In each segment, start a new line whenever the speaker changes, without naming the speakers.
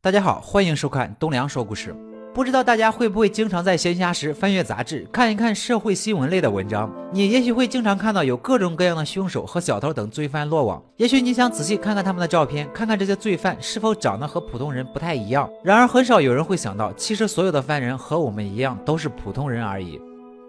大家好，欢迎收看东梁说故事。不知道大家会不会经常在闲暇时翻阅杂志，看一看社会新闻类的文章？你也许会经常看到有各种各样的凶手和小偷等罪犯落网。也许你想仔细看看他们的照片，看看这些罪犯是否长得和普通人不太一样。然而，很少有人会想到，其实所有的犯人和我们一样，都是普通人而已。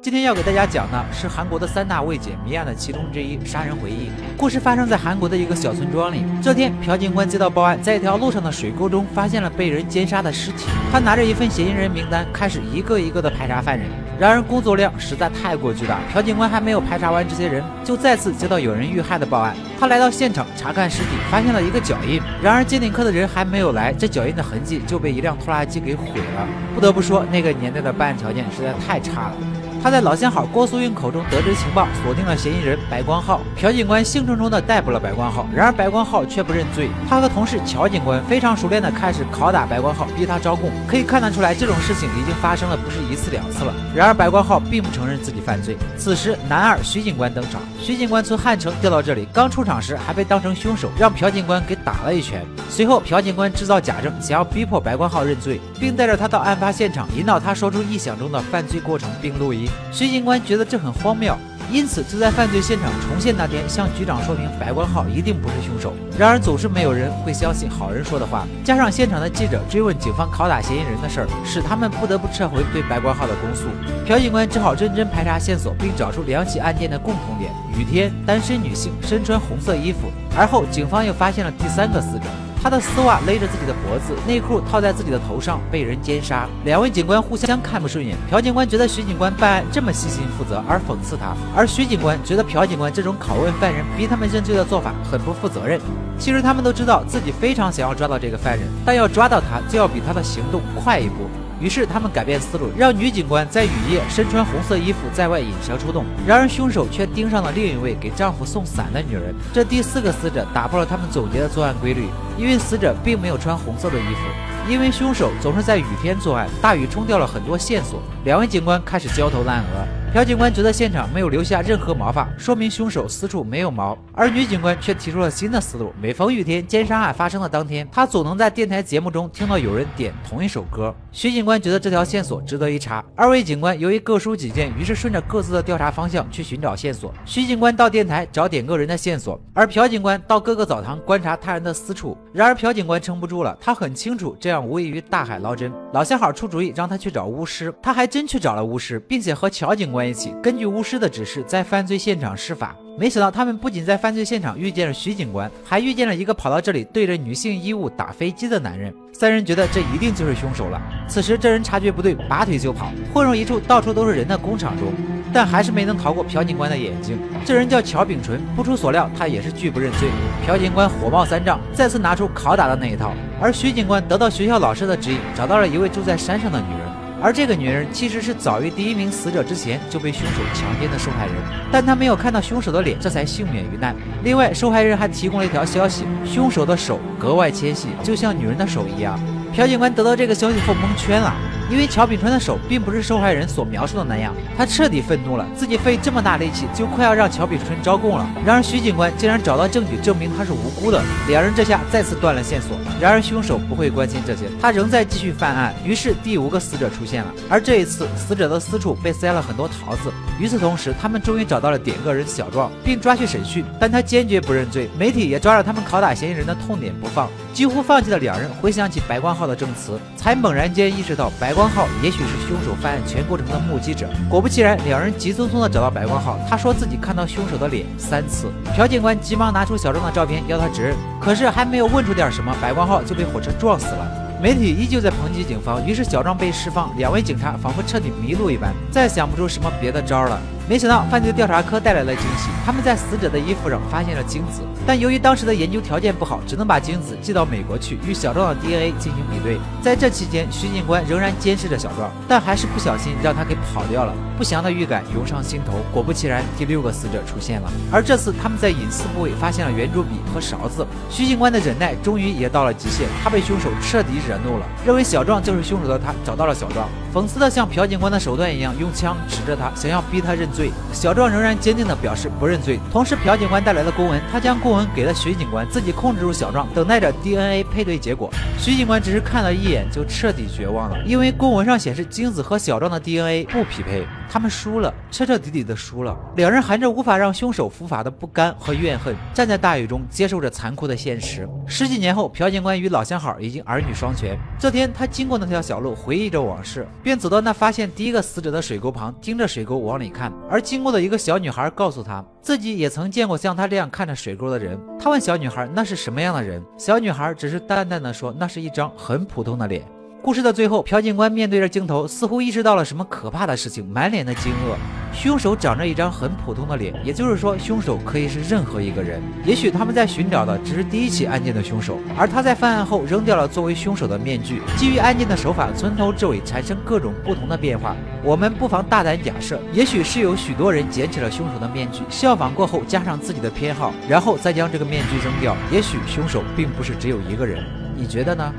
今天要给大家讲的是韩国的三大未解谜案的其中之一——杀人回忆。故事发生在韩国的一个小村庄里。这天，朴警官接到报案，在一条路上的水沟中发现了被人奸杀的尸体。他拿着一份嫌疑人名单，开始一个一个的排查犯人。然而，工作量实在太过巨大，朴警官还没有排查完这些人，就再次接到有人遇害的报案。他来到现场查看尸体，发现了一个脚印。然而，鉴定科的人还没有来，这脚印的痕迹就被一辆拖拉机给毁了。不得不说，那个年代的办案条件实在太差了。他在老相好郭素英口中得知情报，锁定了嫌疑人白光浩。朴警官兴冲冲地逮捕了白光浩，然而白光浩却不认罪。他和同事乔警官非常熟练地开始拷打白光浩，逼他招供。可以看得出来，这种事情已经发生了不是一次两次了。然而白光浩并不承认自己犯罪。此时，男二徐警官登场。徐警官从汉城调到这里，刚出场时还被当成凶手，让朴警官给打了一拳。随后，朴警官制造假证，想要逼迫白光浩认罪，并带着他到案发现场，引导他说出臆想中的犯罪过程，并录音。徐警官觉得这很荒谬，因此就在犯罪现场重现那天，向局长说明白光浩一定不是凶手。然而总是没有人会相信好人说的话，加上现场的记者追问警方拷打嫌疑人的事儿，使他们不得不撤回对白光浩的公诉。朴警官只好认真排查线索，并找出两起案件的共同点：雨天，单身女性，身穿红色衣服。而后警方又发现了第三个死者。他的丝袜勒着自己的脖子，内裤套在自己的头上，被人奸杀。两位警官互相看不顺眼，朴警官觉得徐警官办案这么细心负责，而讽刺他；而徐警官觉得朴警官这种拷问犯人、逼他们认罪的做法很不负责任。其实他们都知道自己非常想要抓到这个犯人，但要抓到他，就要比他的行动快一步。于是他们改变思路，让女警官在雨夜身穿红色衣服在外引蛇出洞。然而凶手却盯上了另一位给丈夫送伞的女人。这第四个死者打破了他们总结的作案规律，因为死者并没有穿红色的衣服。因为凶手总是在雨天作案，大雨冲掉了很多线索。两位警官开始焦头烂额。朴警官觉得现场没有留下任何毛发，说明凶手私处没有毛。而女警官却提出了新的思路：每逢雨天，奸杀案发生的当天，她总能在电台节目中听到有人点同一首歌。徐警官觉得这条线索值得一查。二位警官由于各抒己见，于是顺着各自的调查方向去寻找线索。徐警官到电台找点歌人的线索，而朴警官到各个澡堂观察他人的私处。然而朴警官撑不住了，他很清楚这样无异于大海捞针。老相好出主意让他去找巫师，他还真去找了巫师，并且和乔警官。关系根据巫师的指示，在犯罪现场施法。没想到他们不仅在犯罪现场遇见了徐警官，还遇见了一个跑到这里对着女性衣物打飞机的男人。三人觉得这一定就是凶手了。此时这人察觉不对，拔腿就跑，混入一处到处都是人的工厂中，但还是没能逃过朴警官的眼睛。这人叫乔炳纯，不出所料，他也是拒不认罪。朴警官火冒三丈，再次拿出拷打的那一套。而徐警官得到学校老师的指引，找到了一位住在山上的女人。而这个女人其实是早于第一名死者之前就被凶手强奸的受害人，但她没有看到凶手的脸，这才幸免于难。另外，受害人还提供了一条消息：凶手的手格外纤细，就像女人的手一样。朴警官得到这个消息后蒙圈了。因为乔炳春的手并不是受害人所描述的那样，他彻底愤怒了，自己费这么大力气就快要让乔炳春招供了。然而徐警官竟然找到证据证明他是无辜的，两人这下再次断了线索。然而凶手不会关心这些，他仍在继续犯案。于是第五个死者出现了，而这一次死者的私处被塞了很多桃子。与此同时，他们终于找到了点歌人小壮，并抓去审讯，但他坚决不认罪。媒体也抓着他们拷打嫌疑人的痛点不放，几乎放弃了两人回想起白光浩的证词，才猛然间意识到白。光浩也许是凶手犯案全过程的目击者。果不其然，两人急匆匆地找到白光浩。他说自己看到凶手的脸三次。朴警官急忙拿出小壮的照片要他指认，可是还没有问出点什么，白光浩就被火车撞死了。媒体依旧在抨击警方，于是小壮被释放，两位警察仿佛彻底迷路一般，再想不出什么别的招了。没想到犯罪调查科带来了惊喜，他们在死者的衣服上发现了精子，但由于当时的研究条件不好，只能把精子寄到美国去与小壮的 DNA 进行比对。在这期间，徐警官仍然监视着小壮，但还是不小心让他给跑掉了。不祥的预感涌上心头，果不其然，第六个死者出现了。而这次他们在隐私部位发现了圆珠笔和勺子，徐警官的忍耐终于也到了极限，他被凶手彻底惹怒了，认为小壮就是凶手的他找到了小壮，讽刺的像朴警官的手段一样，用枪指着他，想要逼他认罪。小壮仍然坚定地表示不认罪。同时，朴警官带来的公文，他将公文给了徐警官，自己控制住小壮，等待着 DNA 配对结果。徐警官只是看了一眼就彻底绝望了，因为公文上显示精子和小壮的 DNA 不匹配，他们输了，彻彻底底的输了。两人含着无法让凶手伏法的不甘和怨恨，站在大雨中接受着残酷的现实。十几年后，朴警官与老相好已经儿女双全。这天，他经过那条小路，回忆着往事，便走到那发现第一个死者的水沟旁，盯着水沟往里看。而经过的一个小女孩告诉他，自己也曾见过像他这样看着水沟的人。他问小女孩那是什么样的人，小女孩只是淡淡的说，那是一张很普通的脸。故事的最后，朴警官面对着镜头，似乎意识到了什么可怕的事情，满脸的惊愕。凶手长着一张很普通的脸，也就是说，凶手可以是任何一个人。也许他们在寻找的只是第一起案件的凶手，而他在犯案后扔掉了作为凶手的面具。基于案件的手法，从头至尾产生各种不同的变化。我们不妨大胆假设，也许是有许多人捡起了凶手的面具，效仿过后加上自己的偏好，然后再将这个面具扔掉。也许凶手并不是只有一个人，你觉得呢？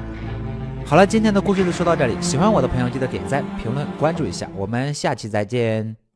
好了，今天的故事就说到这里。喜欢我的朋友，记得点赞、评论、关注一下。我们下期再见。